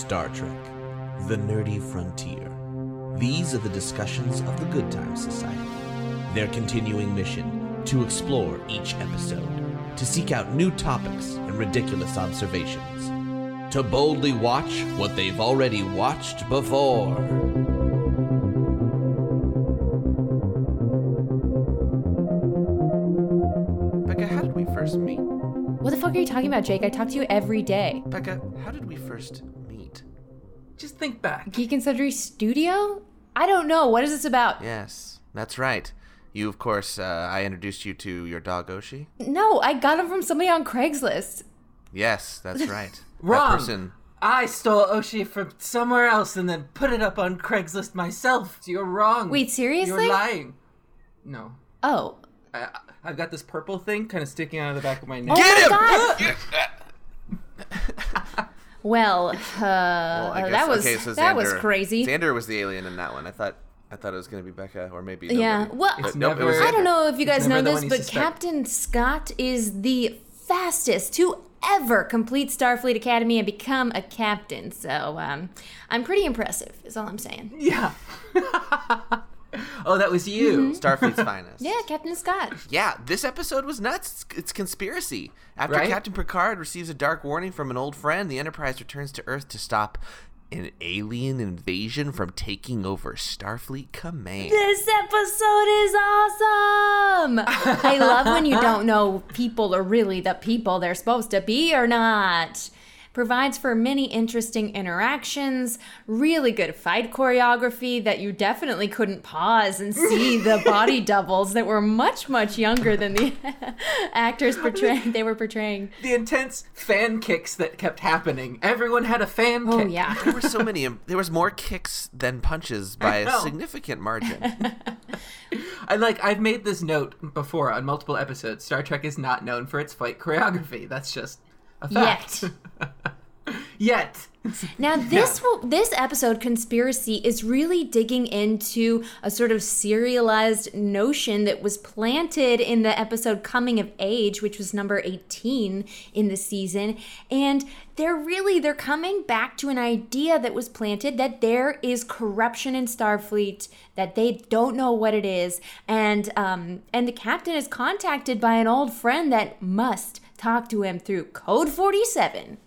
Star Trek The Nerdy Frontier. These are the discussions of the Good Times Society. Their continuing mission to explore each episode, to seek out new topics and ridiculous observations, to boldly watch what they've already watched before. Becca, how did we first meet? What the fuck are you talking about, Jake? I talk to you every day. Becca, how did we first meet? Just think back. Geek and Sundry Studio? I don't know. What is this about? Yes, that's right. You, of course, uh, I introduced you to your dog Oshi. No, I got him from somebody on Craigslist. Yes, that's right. Wrong. That person. I stole Oshi from somewhere else and then put it up on Craigslist myself. You're wrong. Wait, seriously? You're lying. No. Oh. I, I've got this purple thing kind of sticking out of the back of my neck. Oh my god! Well, uh, Well, I that was okay, so that was crazy. Xander was the alien in that one. I thought I thought it was going to be Becca or maybe Yeah, nobody. well- But It's nope, it was never- I don't know if you guys know this, but suspect. Captain Scott is the fastest to ever complete Starfleet Academy and become a captain. So um, I'm pretty impressive. Is all I'm saying. Yeah. oh, that was you. Starfleet's finest. Mm-hmm. Yeah, Captain Scott. Yeah, this episode was nuts. It's, it's conspiracy. After Right? Captain Picard receives a dark warning from an old friend, the Enterprise returns to Earth to stop an alien invasion from taking over Starfleet command. This episode is awesome. I love when you don't know people are really the people they're supposed to be or not. Provides for many interesting interactions, really good fight choreography that you definitely couldn't pause and see the body doubles that were much, much younger than the actors portraying they were portraying. The intense fan kicks that kept happening. Everyone had a fan Oh kick. yeah. There were so many. There was more kicks than punches by a significant margin. I like I've made this note before on multiple episodes. Star Trek is not known for its fight choreography. That's just a fact. Yet. Now this will, this episode conspiracy is really digging into a sort of serialized notion that was planted in the episode Coming of Age, which was number 18 in the season, and they're really they're coming back to an idea that was planted that there is corruption in Starfleet that they don't know what it is, and um and the captain is contacted by an old friend that must talk to him through Code 47.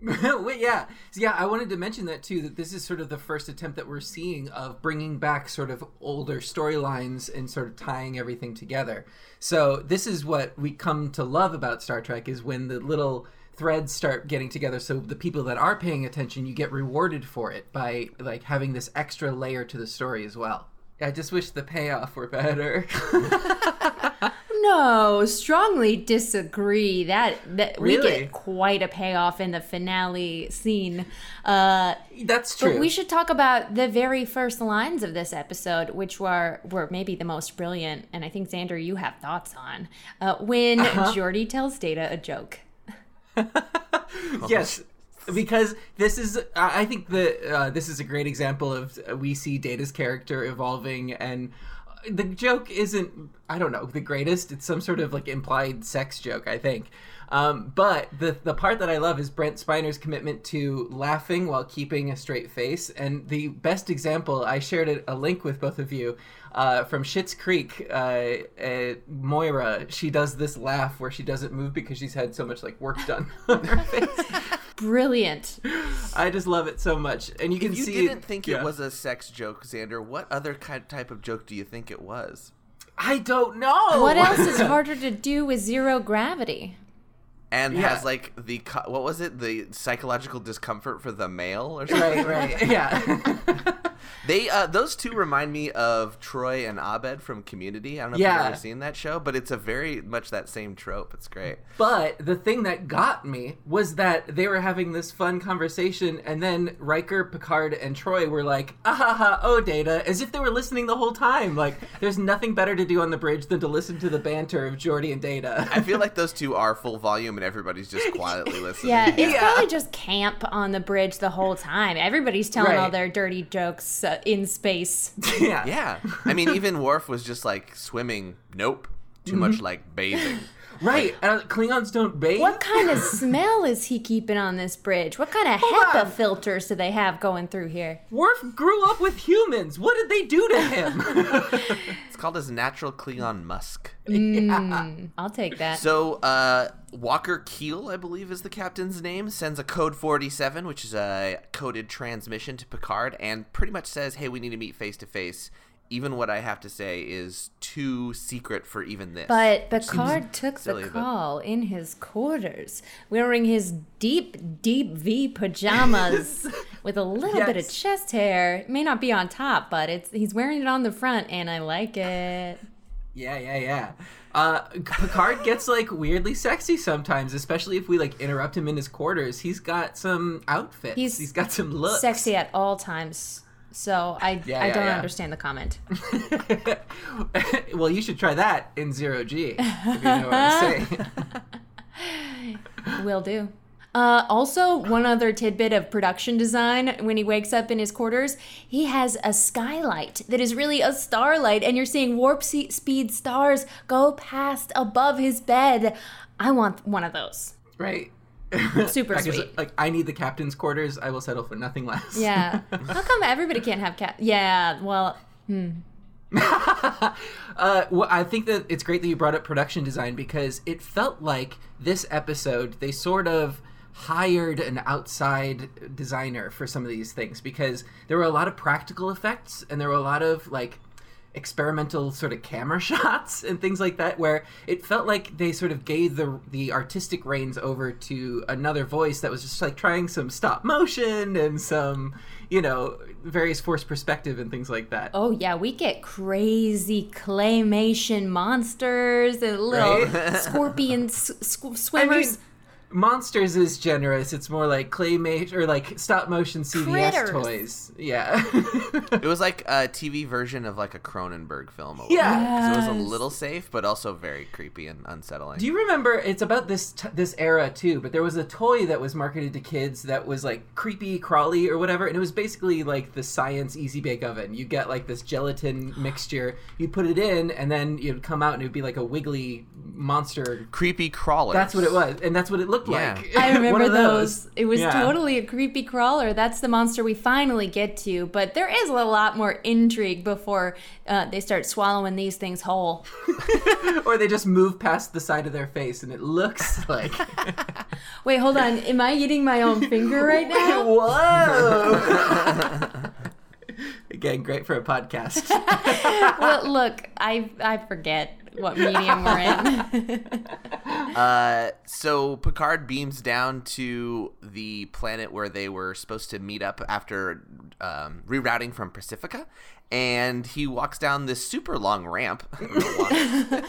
Wait, yeah. So, yeah, I wanted to mention that too that this is sort of the first attempt that we're seeing of bringing back sort of older storylines and sort of tying everything together. So, this is what we come to love about Star Trek is when the little threads start getting together so the people that are paying attention you get rewarded for it by like having this extra layer to the story as well. I just wish the payoff were better. No, strongly disagree. That that we get quite a payoff in the finale scene. Uh, That's true. but we should talk about the very first lines of this episode, which were were maybe the most brilliant, and I think Xander, you have thoughts on uh, when Uh-huh. Geordi tells Data a joke. yes because this is i I think that uh, this is a great example of uh, we see data's character evolving and uh, the joke isn't i don't know the greatest it's some sort of like implied sex joke i think um, but the the part that I love is Brent Spiner's commitment to laughing while keeping a straight face. And the best example, I shared a, a link with both of you uh, from Schitt's Creek. Uh, uh, Moira, she does this laugh where she doesn't move because she's had so much like work done on her face. Brilliant. I just love it so much, and you can If you see. didn't think yeah. it was a sex joke, Xander, what other kind type of joke do you think it was? I don't know. What else is harder to do with zero gravity? And Yeah. has like the what was it? The psychological discomfort for the male or something. Right, right, yeah. They uh, those two remind me of Troy and Abed from Community. I don't know if you've ever seen that show, but it's a very much that same trope. It's great. But the thing that got me was that they were having this fun conversation, and then Riker, Picard, and Troi were like, ah ha ha, oh, Data, as if they were listening the whole time. Like, there's nothing better to do on the bridge than to listen to the banter of Geordi and Data. I feel like those two are full volume and everybody's just quietly listening. Yeah, it's Yeah. probably just camp on the bridge the whole time. Everybody's telling all their dirty jokes uh, in space. yeah. Yeah. I mean, even Worf was just like swimming. Nope. Too Mm-hmm. much like bathing. Right. Uh, Klingons don't bathe. What kind of smell is he keeping on this bridge? What kind of Hold HEPA on. filters do they have going through here? Worf grew up with humans. What did they do to him? It's called his natural Klingon musk. I'll take that. So, uh, Walker Keel, I believe is the captain's name, sends a code 47, which is a coded transmission to Picard, and pretty much says, hey, we need to meet face to face. Even what I have to say is too secret for even this. But Picard took silly, the but- call in his quarters, wearing his deep, deep V pajamas with a little bit of chest hair. It may not be on top, but it's he's wearing it on the front, and I like it. yeah, yeah, yeah. Uh, Picard gets like weirdly sexy sometimes, especially if we like interrupt him in his quarters. He's got some outfits. He's he's got some looks. Sexy at all times. So I Yeah, I yeah, don't yeah. understand the comment. well, you should try that in zero G. If you know what I'm saying. Will do. Uh, also, one other tidbit of production design when he wakes up in his quarters, he has a skylight that is really a starlight, and you're seeing warp speed stars go past above his bed. I want one of those. right. Super I sweet. like I need the captain's quarters. I will settle for nothing less. Yeah. How come everybody can't have cat? Yeah, well, Uh, well, I think that it's great that you brought up production design because it felt like this episode they sort of hired an outside designer for some of these things because there were a lot of practical effects and there were a lot of like experimental sort of camera shots and things like that where it felt like they sort of gave the the artistic reins over to another voice that was just like trying some stop motion and some you know various forced perspective and things like that oh yeah, we get crazy claymation monsters and little Right? scorpion s- sw- I mean, swimmers. Monsters is generous. It's more like claymation or like stop motion CVS Critters. toys. Yeah. it was like a TV version of like a Cronenberg film. a Yeah. bit, 'cause it was a little safe, but also very creepy and unsettling. Do you remember? It's about this t- this era too. But there was a toy that was marketed to kids that was like creepy crawly or whatever, and it was basically like the science easy bake oven. You get like this gelatin mixture. You put it in, and then it'd come out, and it'd be like a wiggly monster. creepy crawlers. That's what it was, and that's what it looked Yeah. like. I remember of those. It was Yeah. totally a creepy crawler. That's the monster we finally get to, but there is a lot more intrigue before uh, they start swallowing these things whole. or they just move past the side of their face, and it looks like. Wait, hold on. Am I eating my own finger right now? Whoa! Again, great for a podcast. well, look, I I forget what medium we're in. Uh, so Picard beams down to the planet where they were supposed to meet up after um, rerouting from Pacifica, and he walks down this super long ramp. I don't know why.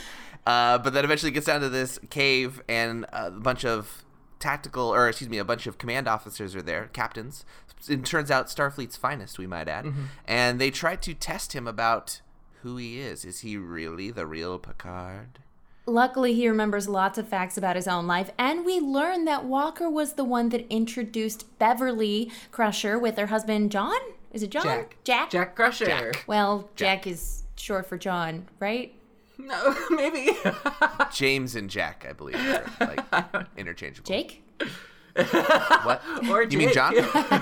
uh, but then eventually gets down to this cave, and a bunch of tactical, or excuse me, a bunch of command officers are there, captains. It turns out Starfleet's finest, we might add, and they try to test him about who he is. Is he really the real Picard? Luckily, he remembers lots of facts about his own life, and we learn that Walker was the one that introduced Beverly Crusher with her husband John. Is it John? Jack. Jack. Jack Crusher. Well, Jack is short for John, right? No, maybe. James and Jack, I believe, are like interchangeable. Jake. What? Or You mean Jake. John?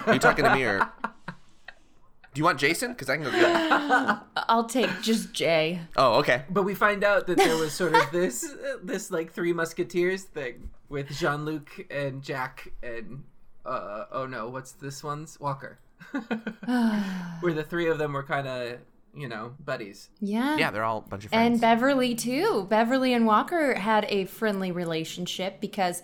Are you talking to me or? Do you want Jason? Because I can go get him. I'll take just Jay. Oh, okay. But we find out that there was sort of this, this like three musketeers thing with Jean Luc and Jack and uh, oh no, what's this one's Walker, where the three of them were kind of you know buddies. Yeah. Yeah, they're all a bunch of friends. And Beverly too. Beverly and Walker had a friendly relationship because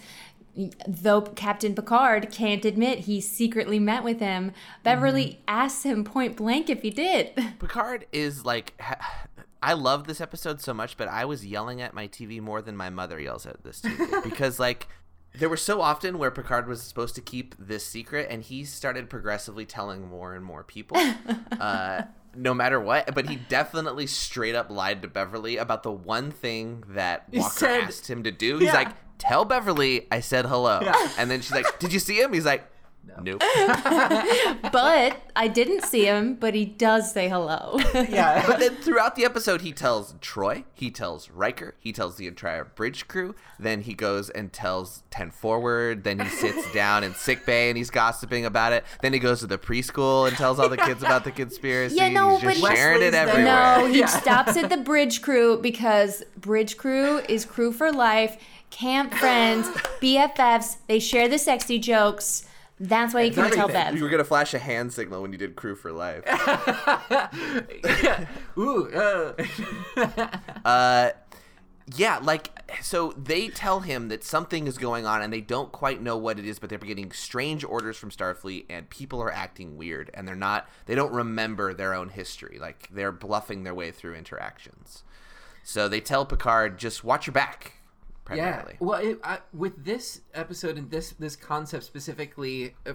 though Captain Picard can't admit he secretly met with him, Beverly asks him point blank if he did. Picard is like. I love this episode so much, but I was yelling at my TV more than my mother yells at this TV because, like, there were so often where Picard was supposed to keep this secret, and he started progressively telling more and more people, uh, no matter what. But he definitely straight up lied to Beverly about the one thing that Walker said- asked him to do. He's Yeah. like, "Tell Beverly I said hello," Yeah. and then she's like, "Did you see him?" He's like. Nope. But I didn't see him, but he does say hello. Yeah. But then throughout the episode, he tells Troi, he tells Riker, he tells the entire bridge crew. Then he goes and tells 10 Forward. Then he sits down in sick bay and he's gossiping about it. Then he goes to the preschool and tells all the kids about the conspiracy. Yeah, no, he's just but- sharing it Wesley's there. everywhere. No, he Yeah. stops at the bridge crew because bridge crew is crew for life, camp friends, BFFs. They share the sexy jokes. That's why you can tell everything. Bev. You were gonna flash a hand signal when you did crew for life. yeah. Ooh. Uh. Uh, yeah, like so they tell him that something is going on and they don't quite know what it is, but they're getting strange orders from Starfleet and people are acting weird and they're not they don't remember their own history. Like they're bluffing their way through interactions. So they tell Picard, just watch your back, primarily. Yeah. Well, it, I, with this episode and this this concept specifically uh,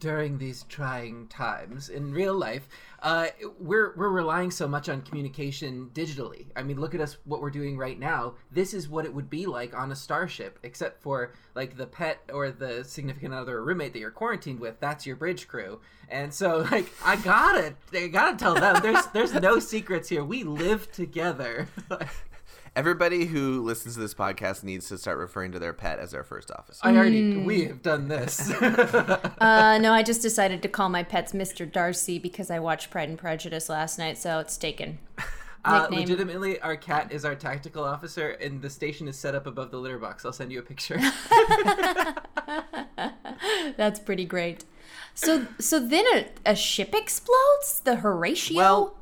during these trying times in real life, uh, we're we're relying so much on communication digitally. I mean, look at us what we're doing right now. This is what it would be like on a starship, except for like the pet or the significant other or roommate that you're quarantined with. That's your bridge crew. And so, like, I gotta, I gotta tell them, there's, there's no secrets here. We live together. Everybody who listens to this podcast needs to start referring to their pet as their first officer. I already, we have done this. Uh, no, I just decided to call my pets Mr. Darcy because I watched Pride and Prejudice last night, so it's taken. Uh, legitimately, our cat is our tactical officer, and the station is set up above the litter box. I'll send you a picture. That's pretty great. So, so then a, a ship explodes. The Horatio. Well,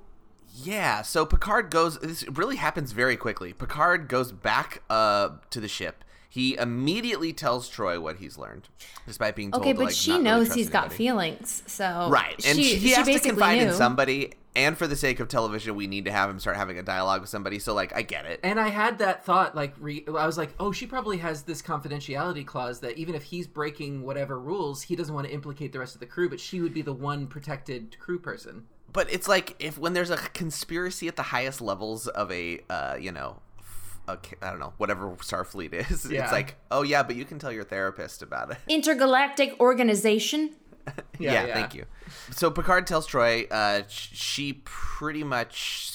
yeah. So Picard goes. This really happens very quickly. Picard goes back uh, to the ship. He immediately tells Troi what he's learned, despite being told. okay, to, but like, she not really knows trust he's got feelings. So Right, and she, she, he she has to confide knew. in somebody. And for the sake of television, we need to have him start having a dialogue with somebody. So, like, I get it. and I had that thought, like, re- I was like, oh, she probably has this confidentiality clause that even if he's breaking whatever rules, he doesn't want to implicate the rest of the crew, but she would be the one protected crew person. But it's like if when there's a conspiracy at the highest levels of a, uh, you know, I I don't know, whatever Starfleet is, Yeah. it's like, oh yeah, but you can tell your therapist about it. Intergalactic organization. Yeah, yeah. thank you. So Picard tells Troi, uh, she pretty much,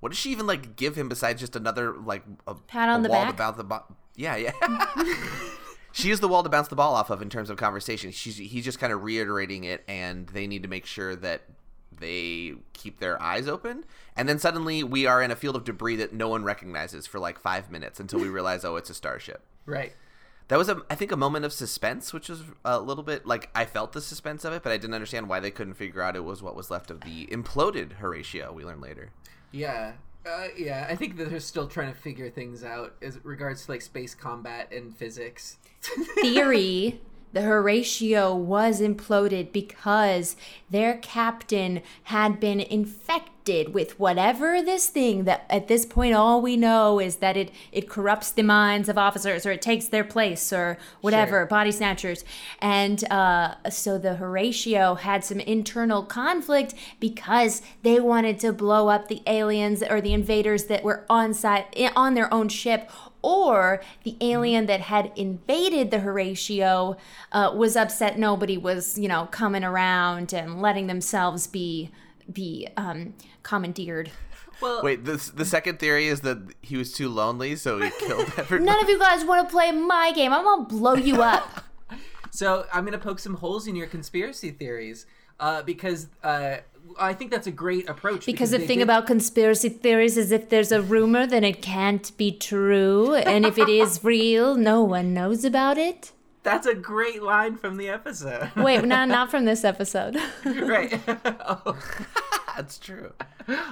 what does she even like give him besides just another like a Pat on a the wall back? to bounce the ball? Yeah, yeah. she is the wall to bounce the ball off of in terms of conversation. She's he's just kind of reiterating it, and they need to make sure that they keep their eyes open. And then suddenly we are in a field of debris that no one recognizes for like five minutes until we realize, oh, it's a starship. Right. That was, a, I think, a moment of suspense, which was a little bit like I felt the suspense of it, but I didn't understand why they couldn't figure out it was what was left of the imploded Horatio. We learned later. Yeah. Uh, yeah, I think that they're still trying to figure things out as regards to like space combat and physics. Theory. The Horatio was imploded because their captain had been infected with whatever this thing that at this point all we know is that it it corrupts the minds of officers or it takes their place or whatever Sure. body snatchers and uh, so the Horatio had some internal conflict because they wanted to blow up the aliens or the invaders that were on site on their own ship or the alien that had invaded the Horatio uh, was upset nobody was you know coming around and letting themselves be be um, commandeered. Well, Wait, this, the second theory is that he was too lonely, so he killed everybody. None of you guys want to play my game. I'm gonna blow you up. So I'm going to poke some holes in your conspiracy theories uh, because uh, I think that's a great approach. Because the thing did- about conspiracy theories is if there's a rumor, then it can't be true. And if it is real, no one knows about it. that's a great line from the episode. Wait, not not from this episode. right. oh. That's true.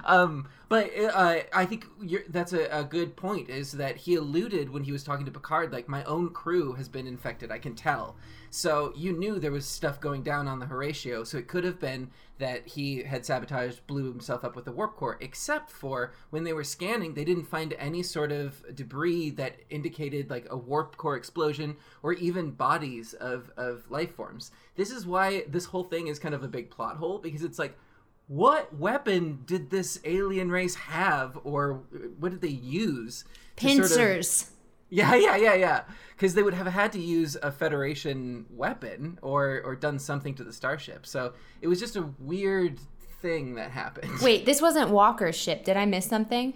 Um, but uh, I think you're, that's a, a good point. Is that he alluded when he was talking to Picard, like my own crew has been infected. I can tell. So you knew there was stuff going down on the Horatio. So it could have been that he had sabotaged, blew himself up with the warp core. Except for when they were scanning, they didn't find any sort of debris that indicated like a warp core explosion or even bodies of of life forms. This is why this whole thing is kind of a big plot hole because it's like what weapon did this alien race have or what did they use Pincers. yeah yeah yeah yeah because they would have had to use a Federation weapon or or done something to the starship. So it was just a weird thing that happened. Wait, this wasn't Walker's ship. Did I miss something?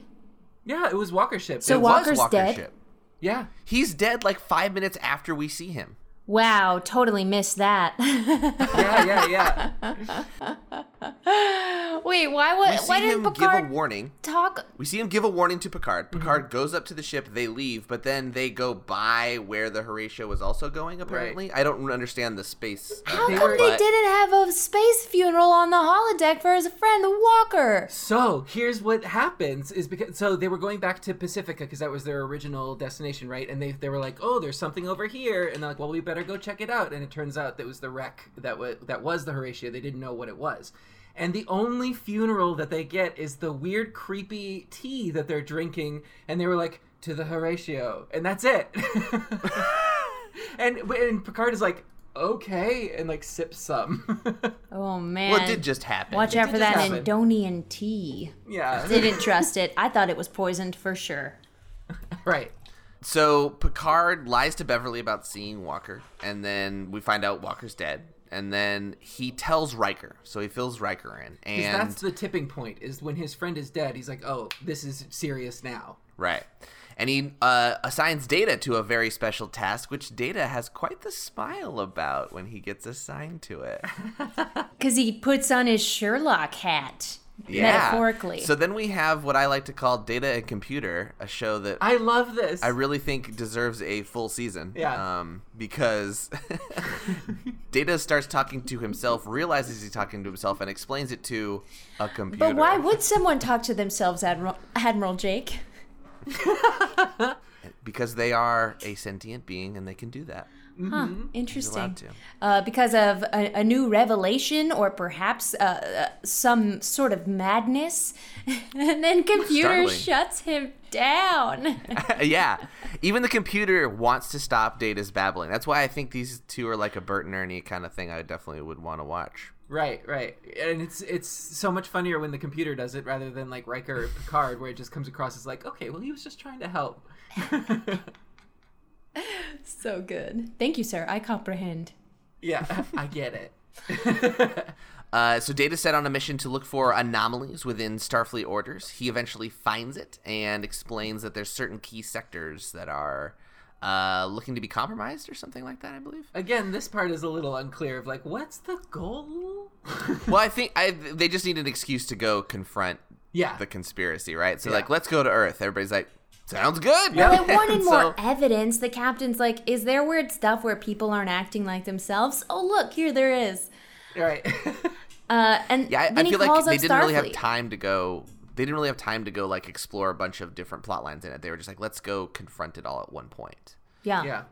Yeah, it was Walker's ship. So It- Wa- Walker's Walker's dead? ship. yeah, He's dead like five minutes after we see him. Wow, totally missed that. yeah, yeah, yeah. Wait, why We would see why didn't Picard give a warning. talk? We see him give a warning to Picard. Mm-hmm. Picard goes up to the ship. They leave, but then they go by where the Horatio was also going. Apparently, I don't understand the space. How it, come they but- didn't have a space funeral on the holodeck for his friend Walker? So here's what happens: is because so they were going back to Pacifica because that was their original destination, right? And they they were like, oh, there's something over here, and they're like, well, we better go check it out. And it turns out that was the wreck that was that was the Horatio. They didn't know what it was. And the only funeral that they get is the weird, creepy tea that they're drinking, and they were like, to the Horatio, and that's it. and and Picard is like, okay, and like sips some. Oh man. Well, it did just happen. Watch out for that happen. Indonian tea. yeah, Didn't trust it. I thought it was poisoned for sure. right. So Picard lies to Beverly about seeing Walker, and then we find out Walker's dead. And then he tells Riker, so he fills Riker in, and that's the tipping point is when his friend is dead he's like oh this is serious now right, and he uh, assigns Data to a very special task, which Data has quite the smile about when he gets assigned to it. Because he puts on his Sherlock hat. Yeah. Metaphorically. So then we have what I like to call Data and Computer, a show that i love this I really think deserves a full season. Yeah. Um, because Data starts talking to himself, realizes he's talking to himself, and explains it to a computer. but why would someone talk to themselves, Admiral, Admiral Jake? Because they are a sentient being and they can do that. Huh, They're allowed interesting. to. Uh, because of a, a new revelation or perhaps uh, uh, some sort of madness. and then computer Startling. shuts him down. yeah. Even the computer wants to stop Data's babbling. That's why I think these two are like a Bert and Ernie kind of thing. I definitely would want to watch. right right and it's it's so much funnier when the computer does it rather than like Riker or Picard where it just comes across as like okay well he was just trying to help so good. Thank you, sir. I comprehend. yeah I get it Uh, so Data set on a mission to look for anomalies within Starfleet orders. He eventually finds it and explains that there's certain key sectors that are uh, looking to be compromised or something like that. I believe. again this part is a little unclear of like what's the goal Well, I think I, they just need an excuse to go confront yeah the conspiracy, right? So Yeah. like, let's go to Earth. Everybody's like, sounds good. Well, they wanted So- more evidence. The captain's like, is there weird stuff where people aren't acting like themselves? Oh, look, here there is. right Uh, and Yeah, I, then I he feel calls like they didn't really have time to go. They didn't really have time to go like explore a bunch of different plot lines in it. They were just like, let's go confront it all at one point. Yeah. yeah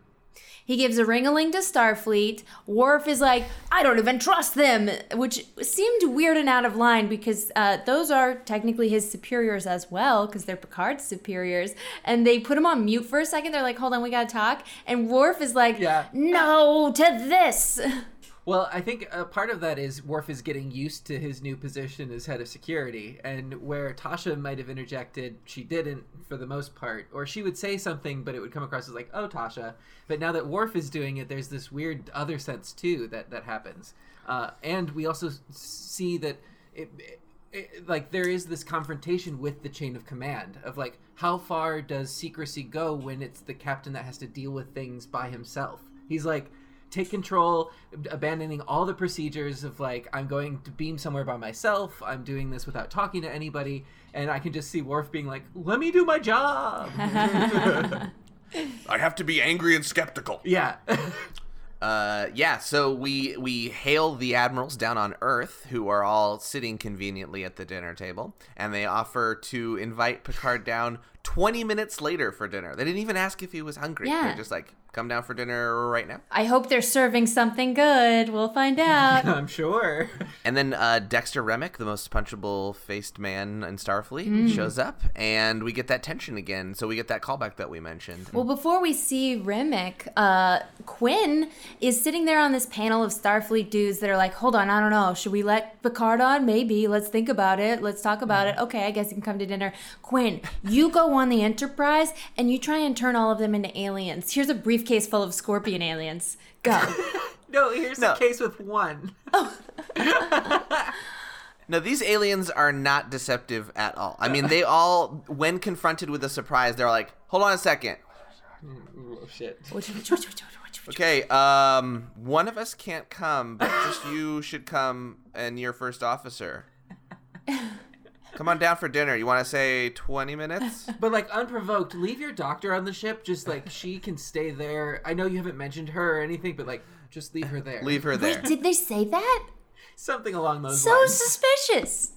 He gives a ring-a-ling to Starfleet. Worf is like, I don't even trust them, which seemed weird and out of line because uh, those are technically his superiors as well, because they're Picard's superiors. And they put him on mute for a second. They're like, hold on, we gotta talk. And Worf is like, Yeah. no to this. Well, I think a part of that is Worf is getting used to his new position as head of security, and where Tasha might have interjected, she didn't for the most part, or she would say something, but it would come across as like, "Oh, Tasha." But now that Worf is doing it, there's this weird other sense too that that happens, uh, and we also see that it, it, like there is this confrontation with the chain of command of like how far does secrecy go when it's the captain that has to deal with things by himself he's like take control abandoning all the procedures of like i'm going to beam somewhere by myself i'm doing this without talking to anybody and i can just see Worf being like let me do my job I have to be angry and skeptical. yeah Uh, yeah, so we we hail the admirals down on Earth, who are all sitting conveniently at the dinner table, and they offer to invite Picard down 20 minutes later for dinner. They didn't even ask if he was hungry. Yeah. They're just like, come down for dinner right now. I hope they're serving something good. We'll find out. i'm sure And then uh, Dexter Remmick, the most punchable faced man in Starfleet, Mm. shows up, and we get that tension again. So we get that callback that we mentioned. Well, before we see Remmick, uh, Quinn is sitting there on this panel of Starfleet dudes that are like, hold on, I don't know. Should we let Picard on? Maybe. Let's think about it. Let's talk about it. Okay, I guess you can come to dinner. Quinn, you go go on the Enterprise and you try and turn all of them into aliens. Here's a briefcase full of scorpion aliens. Go. No, here's No. a case with one. No, these aliens are not deceptive at all. I mean, they all, when confronted with a surprise, they're like, "Hold on a second. Oh shit. Okay, um, one of us can't come, but just you should come, and your first officer. Come on down for dinner. You want to say twenty minutes? But like unprovoked, leave your doctor on the ship. Just like she can stay there. I know you haven't mentioned her or anything, but like just leave her there. Leave her there. Wait, did they say that? Something along those So lines. So suspicious.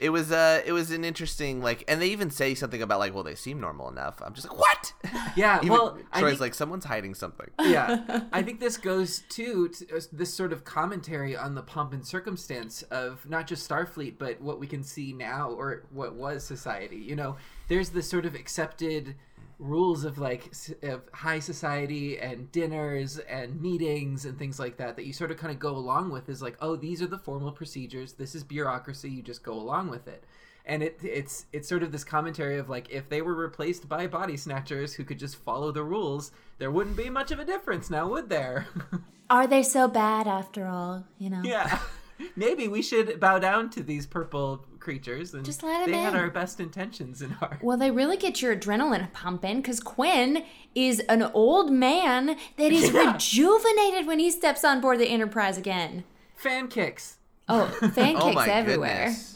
It was uh, it was an interesting like, and they even say something about like, well, they seem normal enough. I'm just like, what? yeah. Even well, I Troi's think, like, someone's hiding something. yeah, I think this goes to, to uh, this sort of commentary on the pomp and circumstance of not just Starfleet, but what we can see now or what was society. You know, there's this sort of accepted rules of like of high society and dinners and meetings and things like that that you sort of kind of go along with is like oh these are the formal procedures this is bureaucracy you just go along with it and it it's it's sort of this commentary of like if they were replaced by body snatchers who could just follow the rules there wouldn't be much of a difference now would there Are they so bad after all? You know? yeah maybe we should bow down to these purple creatures and Just let 'em they had our best intentions in heart Well, they really get your adrenaline pumping because Quinn is an old man that is Yeah. rejuvenated when he steps on board the Enterprise again. fan kicks Oh, fan oh kicks my everywhere. goodness.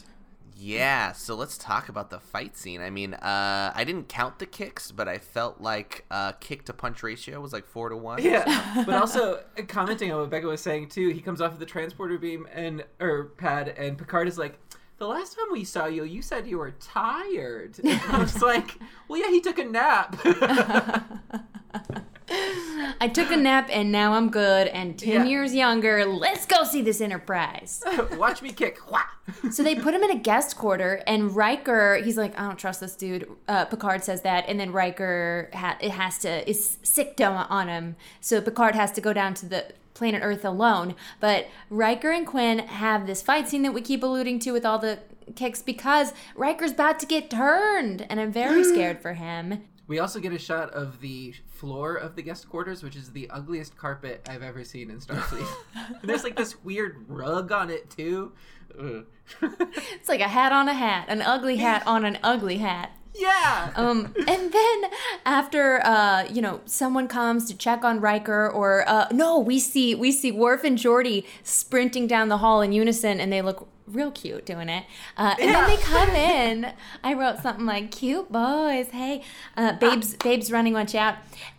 Yeah, so let's talk about the fight scene. I mean, uh, I didn't count the kicks, but I felt like uh, kick to punch ratio was like four to one. Yeah, but also commenting on what Becca was saying too. He comes off of the transporter beam and or pad, and Picard is like, "The last time we saw you, you said you were tired." And I was like, "Well, yeah, he took a nap." I took a nap and now I'm good and 10 Yeah. years younger. Let's go see this Enterprise. Watch me kick. So they put him in a guest quarter and Riker, he's like, I don't trust this dude. Uh, Picard says that. And then Riker ha- it has to, is sick on him. So Picard has to go down to the planet Earth alone. But Riker and Quinn have this fight scene that we keep alluding to with all the kicks because Riker's about to get turned. And I'm very scared for him. We also get a shot of the floor of the guest quarters, which is the ugliest carpet I've ever seen in Starfleet. there's like this weird rug on it too. It's like a hat on a hat, an ugly hat on an ugly hat. Yeah. Um, and then after uh, you know, someone comes to check on Riker, or uh, no, we see we see Worf and Geordi sprinting down the hall in unison, and they look real cute doing it. Uh, and then they come in. I wrote something like "cute boys." Hey, uh, babes, babes, running, watch out.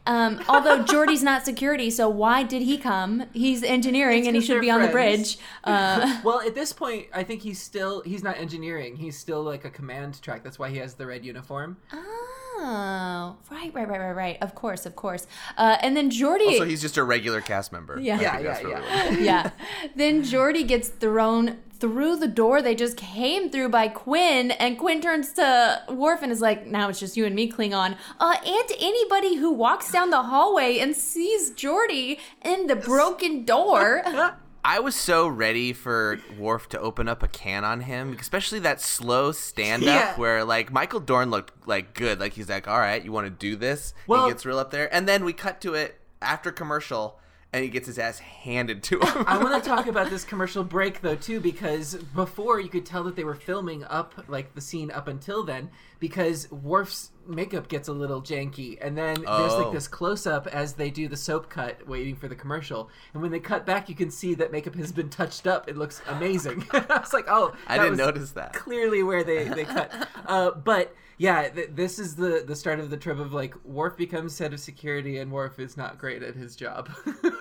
Um, although Geordi's not security, so why did he come? He's engineering, It's and he should be on the bridge. Uh, Well, at this point, I think he's still he's not engineering. He's still like a command track. That's why he has the red uniform. oh, right, right, right, right, right. Of course, of course. Uh, and then Geordi. Also, he's just a regular cast member. Yeah. Yeah, yeah, what yeah. yeah. Then Geordi gets thrown through the door they just came through by Quinn, and Quinn turns to Worf and is like, "Now it's just you and me, Klingon." Uh, and anybody who walks down the hallway and sees Geordi in the broken door. I was so ready for Worf to open up a can on him, especially that slow stand up Yeah. where like Michael Dorn looked like good. Like he's like, All right, you want to do this? Well- he gets real up there. And then we cut to it after commercial and he gets his ass handed to him. I want to talk about this commercial break though too, because before you could tell that they were filming up like the scene up until then, because Worf's makeup gets a little janky, and then there's Oh. like this close up as they do the soap cut, waiting for the commercial, and when they cut back, you can see that makeup has been touched up. It looks amazing. I was like, oh, I didn't notice that. Clearly, where they they cut, uh, but. Yeah, th- this is the the start of the trip of like Worf becomes head of security and Worf is not great at his job.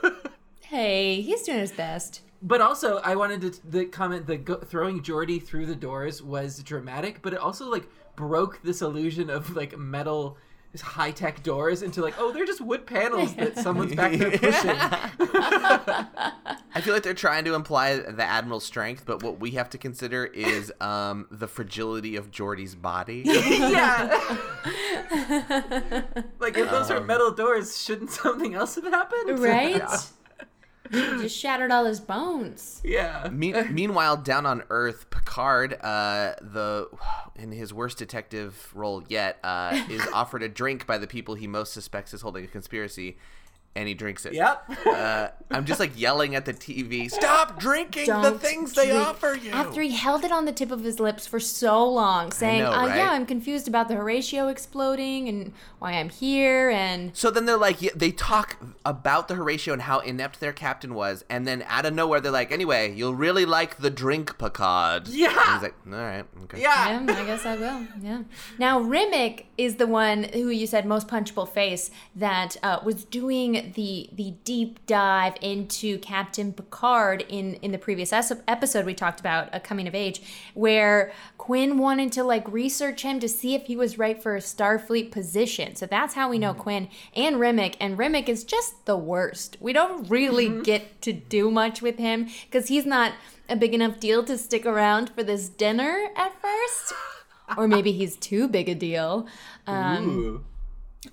hey, he's doing his best. But also, I wanted to the comment that go, throwing Geordi through the doors was dramatic, but it also like broke this illusion of like metal high tech doors into like oh they're just wood panels that someone's back there pushing. I feel like they're trying to imply the admiral's strength, but what we have to consider is um, the fragility of Geordi's body. yeah, like if those are metal doors, shouldn't something else have happened? Right? Just shattered all his bones. Yeah. Me- meanwhile, down on Earth, Picard, uh, the in his worst detective role yet, uh, is offered a drink by the people he most suspects is holding a conspiracy, and he drinks it. Yep. Uh, I'm just like yelling at the TV, "Stop drinking the Don't things they offer you!" After he held it on the tip of his lips for so long, saying, know, uh, "Yeah, I'm confused about the Horatio exploding and why I'm here." And So then they're like, yeah, they talk about the Horatio and how inept their captain was, and then out of nowhere they're like, "Anyway, you'll really like the drink, Picard." Yeah. And he's like, "All right, okay." Yeah. yeah, I guess I will. Yeah. Now Remmick is the one who you said most punchable face that uh, was doing the the deep dive into Captain Picard in in the previous episode we talked about a coming of age, where Quinn wanted to like research him to see if he was right for a Starfleet position. So that's how we know Quinn and Remmick. And Remmick is just the worst. We don't really get to do much with him because he's not a big enough deal to stick around for this dinner at first or maybe he's too big a deal. Um, Ooh.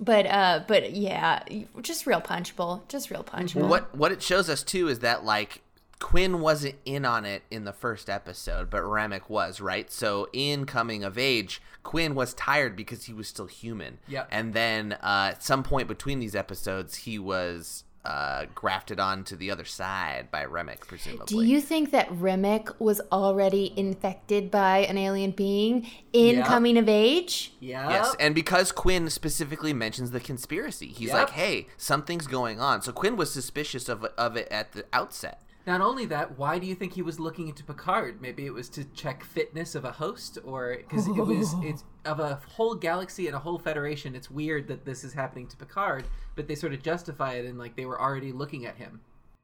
But uh, but yeah, just real punchable, just real punchable. What what it shows us too is that like Quinn wasn't in on it in the first episode, but Remmick was, right? So in Coming of Age, Quinn was tired because he was still human. yeah And then uh, at some point between these episodes, he was uh, grafted onto the other side by Remmick, presumably. Do you think that Remmick was already infected by an alien being in Yep. coming of age? Yeah. Yes, and because Quinn specifically mentions the conspiracy, he's Yep. like, "Hey, something's going on." So Quinn was suspicious of of it at the outset. Not only that, why do you think he was looking into Picard? Maybe it was to check fitness of a host, or because it was it's of a whole galaxy and a whole federation. It's weird that this is happening to Picard, but they sort of justify it in like they were already looking at him.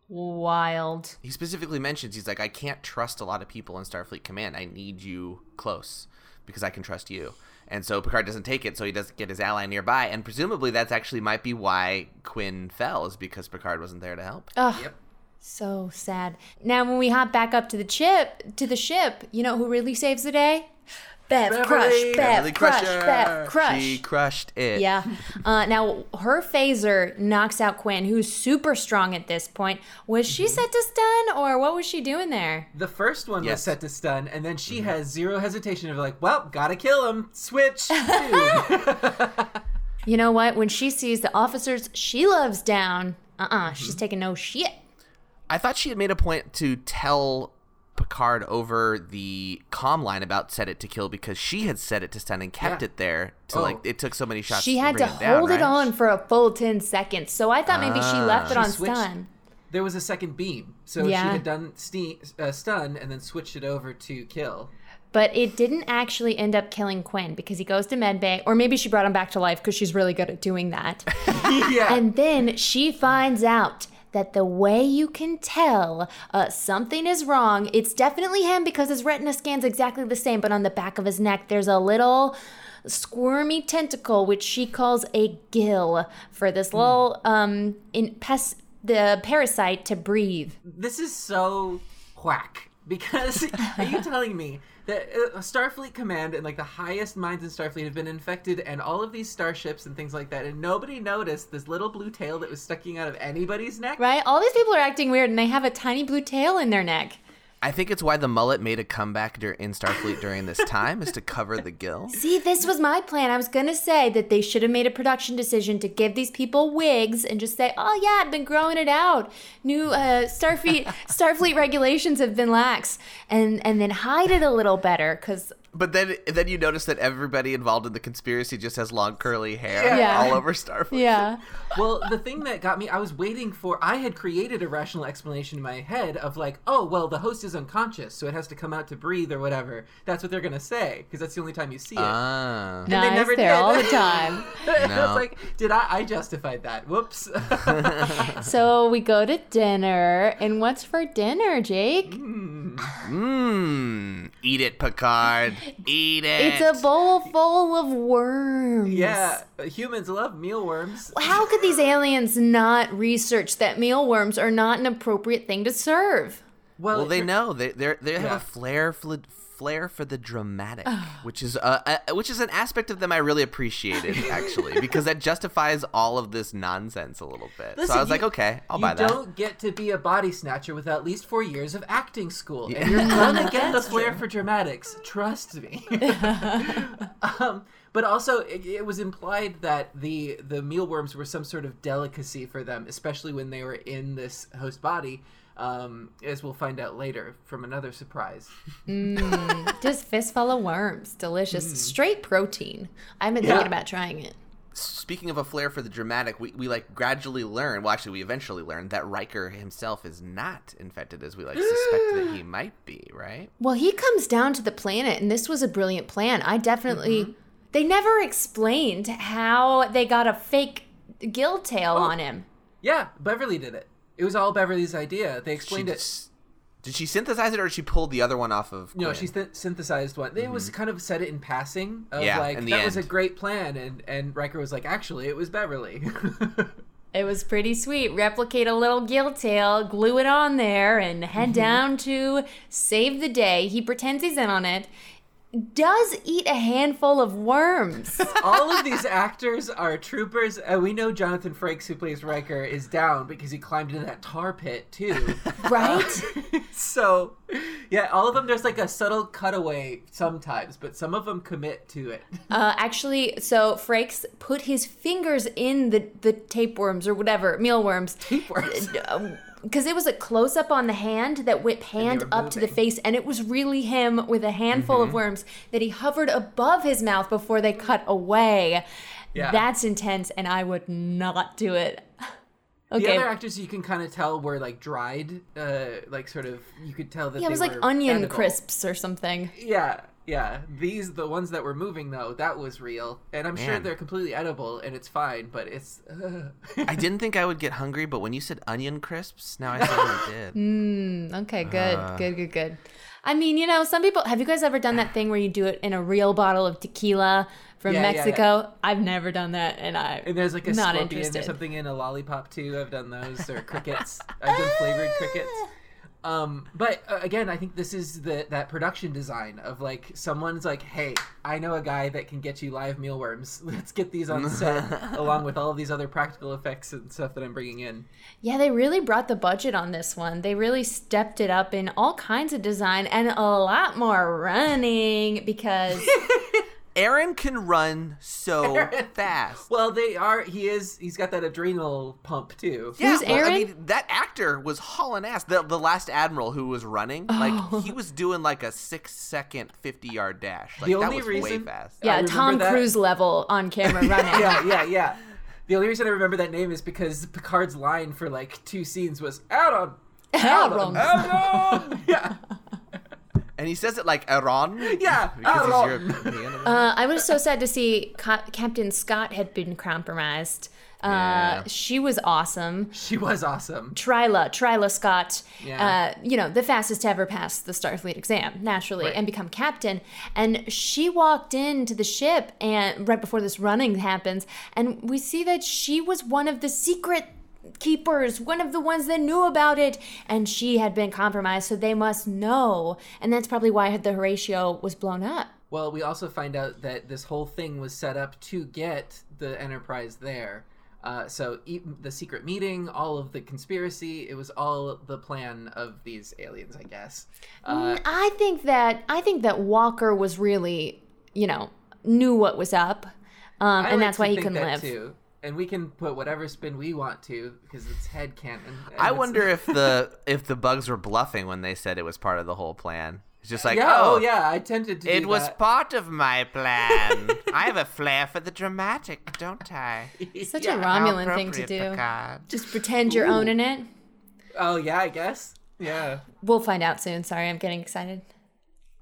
Wild. He specifically mentions he's like, "I can't trust a lot of people in Starfleet Command. I need you close because I can trust you." And so Picard doesn't take it, so he doesn't get his ally nearby, and presumably that's actually might be why Quinn fell, is because Picard wasn't there to help. Ugh. Yep. So sad. Now, when we hop back up to the chip, to the ship, you know who really saves the day? Bev Beverly. Crush. Bev Beverly Crush. Crusher! Bev Crush. She crushed it. Yeah. Uh, now, her phaser knocks out Quinn, who's super strong at this point. Was she Mm-hmm. set to stun, or what was she doing there? The first one was set to stun, and then she has zero hesitation of like, well, gotta kill him. Switch. You know what? When she sees the officers she loves down, uh uh Mm-hmm. she's taking no shit. I thought she had made a point to tell Picard over the comm line about set it to kill because she had set it to stun and kept Yeah. it there to Oh. like it took so many shots. She had to bring it down, hold it right? on for a full 10 seconds. So I thought maybe she Ah. left it She on switched- stun. there was a second beam, so she Yeah. had done ste- uh, stun and then switched it over to kill. But it didn't actually end up killing Quinn because he goes to medbay, or maybe she brought him back to life because she's really good at doing that. yeah. and then she finds out that the way you can tell uh, something is wrong, it's definitely him because his retina scan's exactly the same, but on the back of his neck, there's a little squirmy tentacle, which she calls a gill, for this little um in pes- the parasite to breathe. this is so whack because are you telling me that uh, Starfleet Command and like the highest minds in Starfleet have been infected and all of these starships and things like that and nobody noticed this little blue tail that was sticking out of anybody's neck? Right? All these people are acting weird and they have a tiny blue tail in their neck. I think it's why the mullet made a comeback in Starfleet during this time is to cover the gill. See, this was my plan. I was to say that they should have made a production decision to give these people wigs and just say, "Oh yeah, I've been growing it out. New uh, Starfleet Starfleet regulations have been lax." And and then hide it a little better cuz But then then you notice that everybody involved in the conspiracy just has long curly hair Yeah. all over Starfleet. yeah. Well, the thing that got me, I was waiting for. I had created a rational explanation in my head of like, oh, well, the host is unconscious, so it has to come out to breathe or whatever. That's what they're gonna say because that's the only time you see it. Ah. And they nice never there did. all the time. I No. was like, did I? I justified that. Whoops. so we go to dinner, and what's for dinner, Jake? Mmm. Eat it, Picard. Eat it. It's a bowl full of worms. yeah, humans love mealworms. How could these aliens not research that mealworms are not an appropriate thing to serve? Well, Well, they know they they they have Yeah. a flair for flair for the dramatic, which is uh, uh which is an aspect of them I really appreciated actually because that justifies all of this nonsense a little bit. so Listen, I was like, okay, I'll buy that. You don't get to be a body snatcher with at least four years of acting school, and you're gonna get the flair for dramatics. Trust me. um, but also, it, it was implied that the the mealworms were some sort of delicacy for them, especially when they were in this host body. Um, as we'll find out later from another surprise. Mm. Just fistful of worms. Delicious. Mm. Straight protein. I've been Yeah. thinking about trying it. Speaking of a flair for the dramatic, we, we like gradually learn. Well, actually, we eventually learn that Riker himself is not infected as we like suspect that he might be. Right? Well, he comes down to the planet, and this was a brilliant plan. I definitely. Mm-hmm. They never explained how they got a fake gill tail oh. on him. Yeah, Beverly did it. It was all Beverly's idea. They She explained it. s- Did she synthesize it, or did she pulled the other one off of? No, she th- synthesized one. It was kind of said it in passing of Mm-hmm. Yeah, like in the that was a great plan, and and Riker was like, actually, it was Beverly. It was pretty sweet. Replicate a little gill tail, glue it on there, and head down to save the day. He pretends he's in on it. Does eat a handful of worms. all of these actors are troopers, and we know Jonathan Frakes, who plays Riker, is down because he climbed into that tar pit too. right? so, yeah, all of them. There's like a subtle cutaway sometimes, but some of them commit to it. Uh, actually, so Frakes put his fingers in the, the tapeworms or whatever, mealworms. Tapeworms. Because it was a close up on the hand that went hand up to the face, and it was really him with a handful Mm-hmm. of worms that he hovered above his mouth before they cut away. Yeah. That's intense, and I would not do it. Okay. The other actors you can kind of tell were like dried, uh, like sort of. You could tell that yeah, it they was like onion edible. crisps or something. Yeah, yeah. These the ones that were moving though. That was real, and I'm sure they're completely edible and it's fine. But it's. I didn't think I would get hungry, but when you said onion crisps, now I suddenly did. Mm, okay, good, Uh. good, good, good. I mean, you know, some people. Have you guys ever done that thing where you do it in a real bottle of tequila from Yeah, yeah, yeah. Mexico? I've never done that, and I and there's like a not scorpion interested. or something in a lollipop too. I've done those or crickets. I've done flavored crickets. Um, but uh, again, I think this is the that production design of like someone's like, hey, I know a guy that can get you live mealworms. Let's get these on set along with all of these other practical effects and stuff that I'm bringing in. Yeah, they really brought the budget on this one. They really stepped it up in all kinds of design and a lot more running because Aaron can run so fast. Well, they are. He is. He's got that adrenal pump too. Yeah, Who's well, I mean, that actor was hauling ass. The, the last admiral who was running, Oh. like he was doing like a six second fifty yard dash. Like The that only was way reason- fast. yeah, Tom that. Cruise level on camera running. yeah, yeah, yeah. The only reason I remember that name is because Picard's line for like two scenes was Aaron. Aaron. Aaron. yeah. And he says it like Aaron. Yeah, because Aaron. he's European. Uh, I was so sad to see Ca- Captain Scott had been compromised. Uh, Yeah. She was awesome. She was awesome. Tryla, Tryla Scott, Yeah. uh, you know, the fastest to ever pass the Starfleet exam, naturally, Right. and become captain. And she walked into the ship and right before this running happens, and we see that she was one of the secret keepers, one of the ones that knew about it, and she had been compromised, so they must know. And that's probably why the Horatio was blown up. Well, we also find out that this whole thing was set up to get the Enterprise there. Uh, so e- the secret meeting, all of the conspiracy, it was all the plan of these aliens, I guess. Uh, I think that I think that Walker was really, you know, knew what was up, um, and like that's why he couldn't live. Too. And we can put whatever spin we want to because it's head canon. I wonder if the if the bugs were bluffing when they said it was part of the whole plan. It's just like, yeah, oh, oh, yeah, I tended to. It do was that. part of my plan. I have a flair for the dramatic, don't I? Such Yeah, a Romulan thing to do. Picard. Just pretend you're owning it. Oh yeah, I guess. Yeah. We'll find out soon. Sorry, I'm getting excited.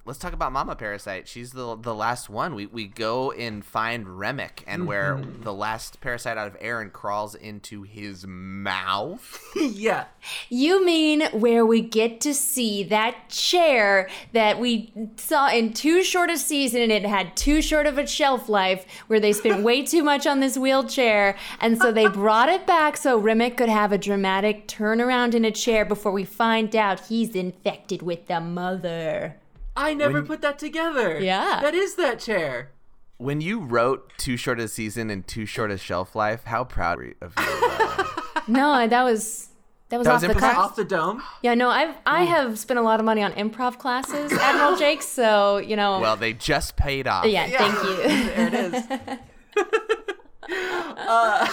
Let's talk about Mama Parasite. She's the the last one. We we go and find Remmick, and where Mm-hmm. the last parasite out of Aaron crawls into his mouth. yeah. You mean where we get to see that chair that we saw in too short a season and it had too short of a shelf life, where they spent way too much on this wheelchair, and so they brought it back so Remmick could have a dramatic turnaround in a chair before we find out he's infected with the mother. I never put that together. Yeah. That is that chair. When you wrote too short a season and too short a shelf life, how proud were you of you? uh, No, that was that was That off was the improvised? cuff. Off the dome. Yeah, no, I've I have spent a lot of money on improv classes, Admiral Jake. So you know, well, they just paid off. yeah, thank you. There it is. Uh,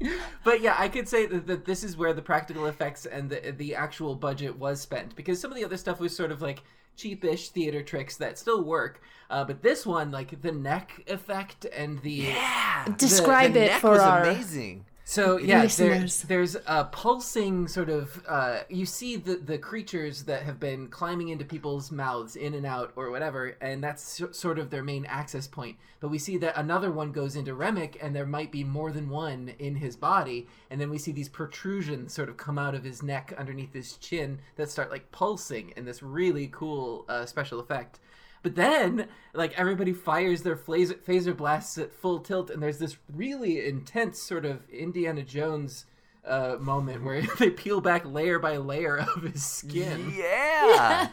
but yeah, I could say that, that this is where the practical effects and the the actual budget was spent because some of the other stuff was sort of like cheapish theater tricks that still work. Uh, but this one, like the neck effect and the Yeah. Describe the it neck for was our amazing. So yeah, there, there's a pulsing sort of. Uh, you see the the creatures that have been climbing into people's mouths, in and out, or whatever, and that's so- sort of their main access point. But we see that another one goes into Remmick, and there might be more than one in his body, and then we see these protrusions sort of come out of his neck underneath his chin that start like pulsing in this really cool uh, special effect. But then, like everybody fires their phaser, phaser blasts at full tilt, and there's this really intense sort of Indiana Jones uh, moment where they peel back layer by layer of his skin. Yeah.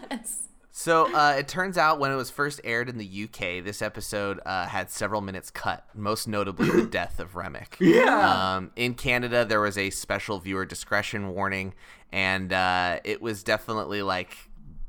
So uh, it turns out when it was first aired in the UK, this episode uh, had several minutes cut, most notably the death of Remmick. Yeah. Um, in Canada, there was a special viewer discretion warning, and uh, it was definitely like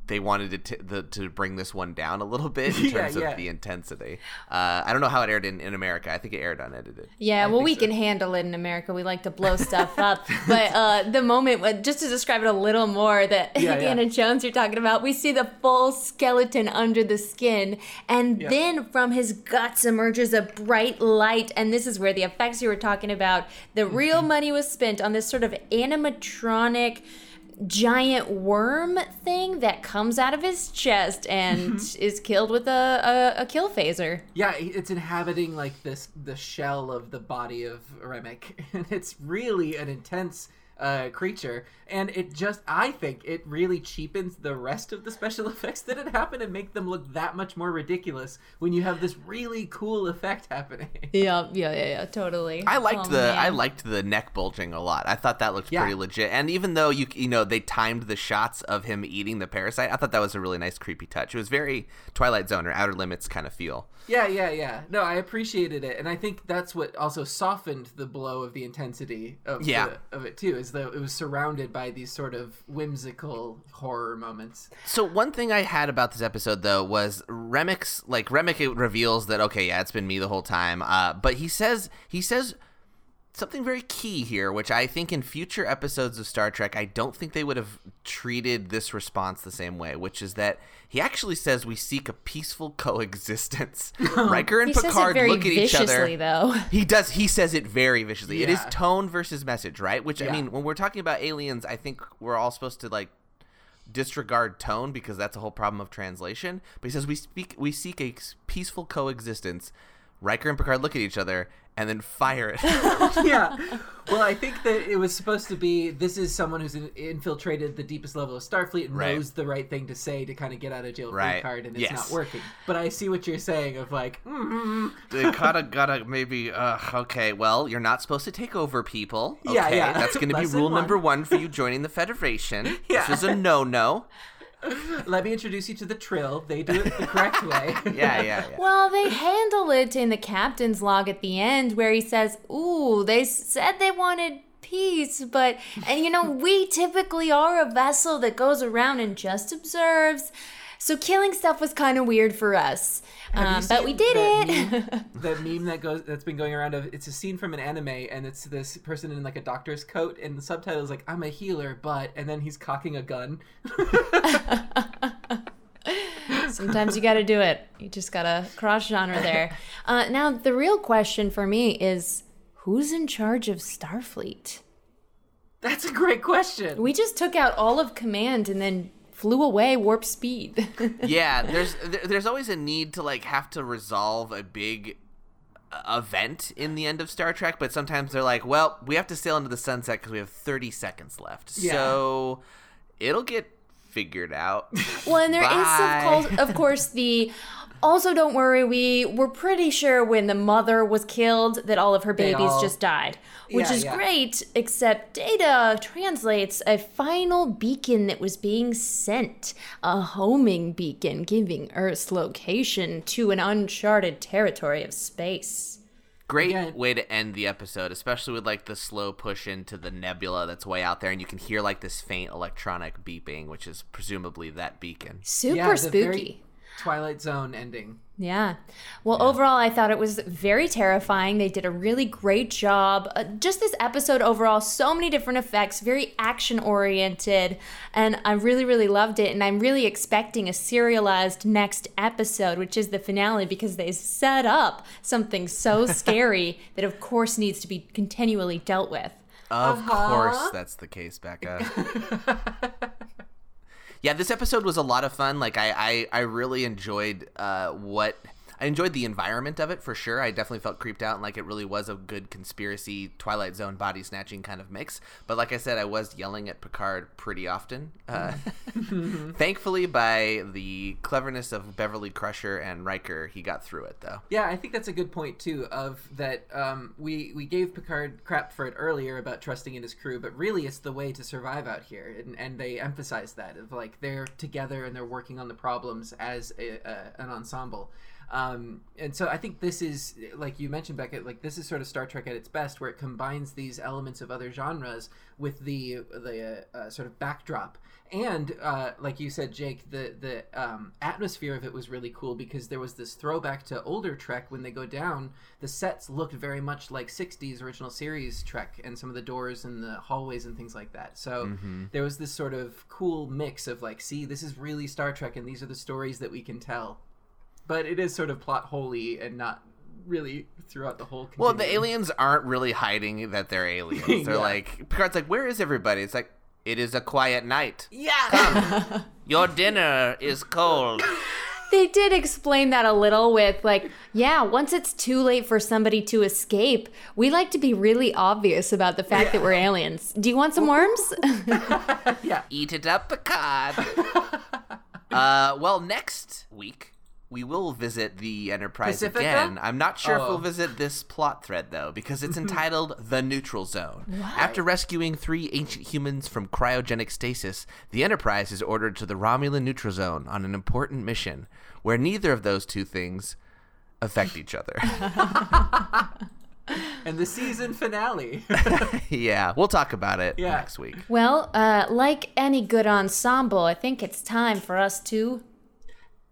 they wanted to, t- the, to bring this one down a little bit in terms yeah. of the intensity. Uh, I don't know how it aired in, in America. I think it aired unedited. Yeah, well, we can handle it in America. We like to blow stuff up. But uh, the moment, when- just to describe it a little more, that Yeah, Indiana yeah. Jones you're talking about, we see the full skeleton under the skin, and then from his guts emerges a bright light. And this is where the effects you were talking about, the real Mm-hmm. money was spent on this sort of animatronic giant worm thing that comes out of his chest and Mm-hmm. is killed with a, a, a kill phaser. Yeah, it's inhabiting like this the shell of the body of Remmick, and it's really an intense uh, creature. And it just, I think, it really cheapens the rest of the special effects that had happened and make them look that much more ridiculous when you have this really cool effect happening. Yeah, yeah, yeah, yeah, totally. I liked Oh, the man. I liked the neck bulging a lot. I thought that looked Yeah. pretty legit. And even though you you know they timed the shots of him eating the parasite, I thought that was a really nice creepy touch. It was very Twilight Zone or Outer Limits kind of feel. Yeah, yeah, yeah. No, I appreciated it, and I think that's what also softened the blow of the intensity of Yeah. the, of it too, is though it was surrounded by these sort of whimsical horror moments. So one thing I had about this episode though was Remmick's like Remmick reveals that okay, yeah, it's been me the whole time. Uh, but he says he says something very key here, which I think in future episodes of Star Trek, I don't think they would have treated this response the same way, which is that he actually says we seek a peaceful coexistence. Riker and He Picard look at each other. though. He does. He says it very viciously. It is tone versus message, right? Which I mean, when we're talking about aliens, I think we're all supposed to like disregard tone because that's a whole problem of translation. But he says we speak, we seek a peaceful coexistence. Riker and Picard look at each other and then fire it. yeah. Well, I think that it was supposed to be this is someone who's infiltrated the deepest level of Starfleet and Right. knows the right thing to say to kind of get out of jail free Right. card, and it's Yes. not working. But I see what you're saying of like, mm, they gotta gotta maybe. Uh, okay, well, you're not supposed to take over people. Okay, Yeah, yeah. that's gonna be rule one. number one for you joining the Federation. Yeah. This is a no-no. let me introduce you to the Trill. They do it the correct way. Yeah, yeah, yeah. Well, they handle it in the captain's log at the end where he says, Ooh, they said they wanted peace, but, and you know, we typically are a vessel that goes around and just observes. So killing stuff was kind of weird for us. Um, but we did that it. Meme, that meme that goes that's been going around of it's a scene from an anime and it's this person in like a doctor's coat and the subtitle is like I'm a healer but and then he's cocking a gun. Sometimes you got to do it. You just got to cross genre there. Uh, now, the real question for me is who's in charge of Starfleet? That's a great question. We just took out all of command and then flew away warp speed. yeah, there's there's always a need to like have to resolve a big uh, event in the end of Star Trek, but sometimes they're like, well, we have to sail into the sunset because we have 30 seconds left. Yeah. So it'll get figured out. Well, and there is Bye. of course, of course the. Also, don't worry. We were pretty sure when the mother was killed that all of her babies all- just died, which Yeah, is yeah. great. Except Data translates a final beacon that was being sent, a homing beacon, giving Earth's location to an uncharted territory of space. Great Yeah. way to end the episode, especially with like the slow push into the nebula that's way out there, and you can hear like this faint electronic beeping, which is presumably that beacon. Super Yeah, spooky. very Twilight Zone ending. Yeah. Well, overall, I thought it was very terrifying. They did a really great job. Uh, just this episode overall, so many different effects, very action oriented, and I really, really loved it. And I'm really expecting a serialized next episode, which is the finale, because they set up something so scary that, of course, needs to be continually dealt with. Of Uh-huh. course, that's the case, Becca. yeah, this episode was a lot of fun. Like, I, I, I really enjoyed uh, what. I enjoyed the environment of it for sure. I definitely felt creeped out and like it really was a good conspiracy Twilight Zone body snatching kind of mix. But like I said, I was yelling at Picard pretty often. Uh, thankfully, by the cleverness of Beverly Crusher and Riker, he got through it though. Yeah, I think that's a good point too. Of that, um, we we gave Picard crap for it earlier about trusting in his crew, but really it's the way to survive out here, and, and they emphasize that of like they're together and they're working on the problems as a, a, an ensemble. Um, and so I think this is like you mentioned, Beckett, Like this is sort of Star Trek at its best, where it combines these elements of other genres with the the uh, uh, sort of backdrop. And uh, like you said jake the the um, atmosphere of it was really cool because there was this throwback to older trek when they go down. The sets looked very much like 60s original series trek and some of the doors and the hallways and things like that. So there was this sort of cool mix of like see this is really star trek and these are the stories that we can tell but it is sort of plot holy and not really throughout the whole Well, the aliens aren't really hiding that they're aliens. They're Yeah. like Picard's like, "Where is everybody?" It's like, "It is a quiet night. yeah Your dinner is cold." They did explain that a little with, like, yeah, once it's too late for somebody to escape, we like to be really obvious about the fact that we're aliens. Do you want some worms? yeah. Eat it up, Picard. uh, well, next week we will visit the Enterprise Pacifica? again. I'm not sure if Oh. we'll visit this plot thread though, because it's entitled "The Neutral Zone." After rescuing three ancient humans from cryogenic stasis, the Enterprise is ordered to the Romulan Neutral Zone on an important mission, where neither of those two things affect each other. and the season finale yeah, we'll talk about it Yeah. next week. well, uh, like any good ensemble, I think it's time for us to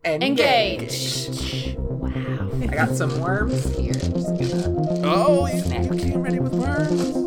Engage. Wow. I got some worms here. I'm just gonna. Oh, you, you came ready with worms?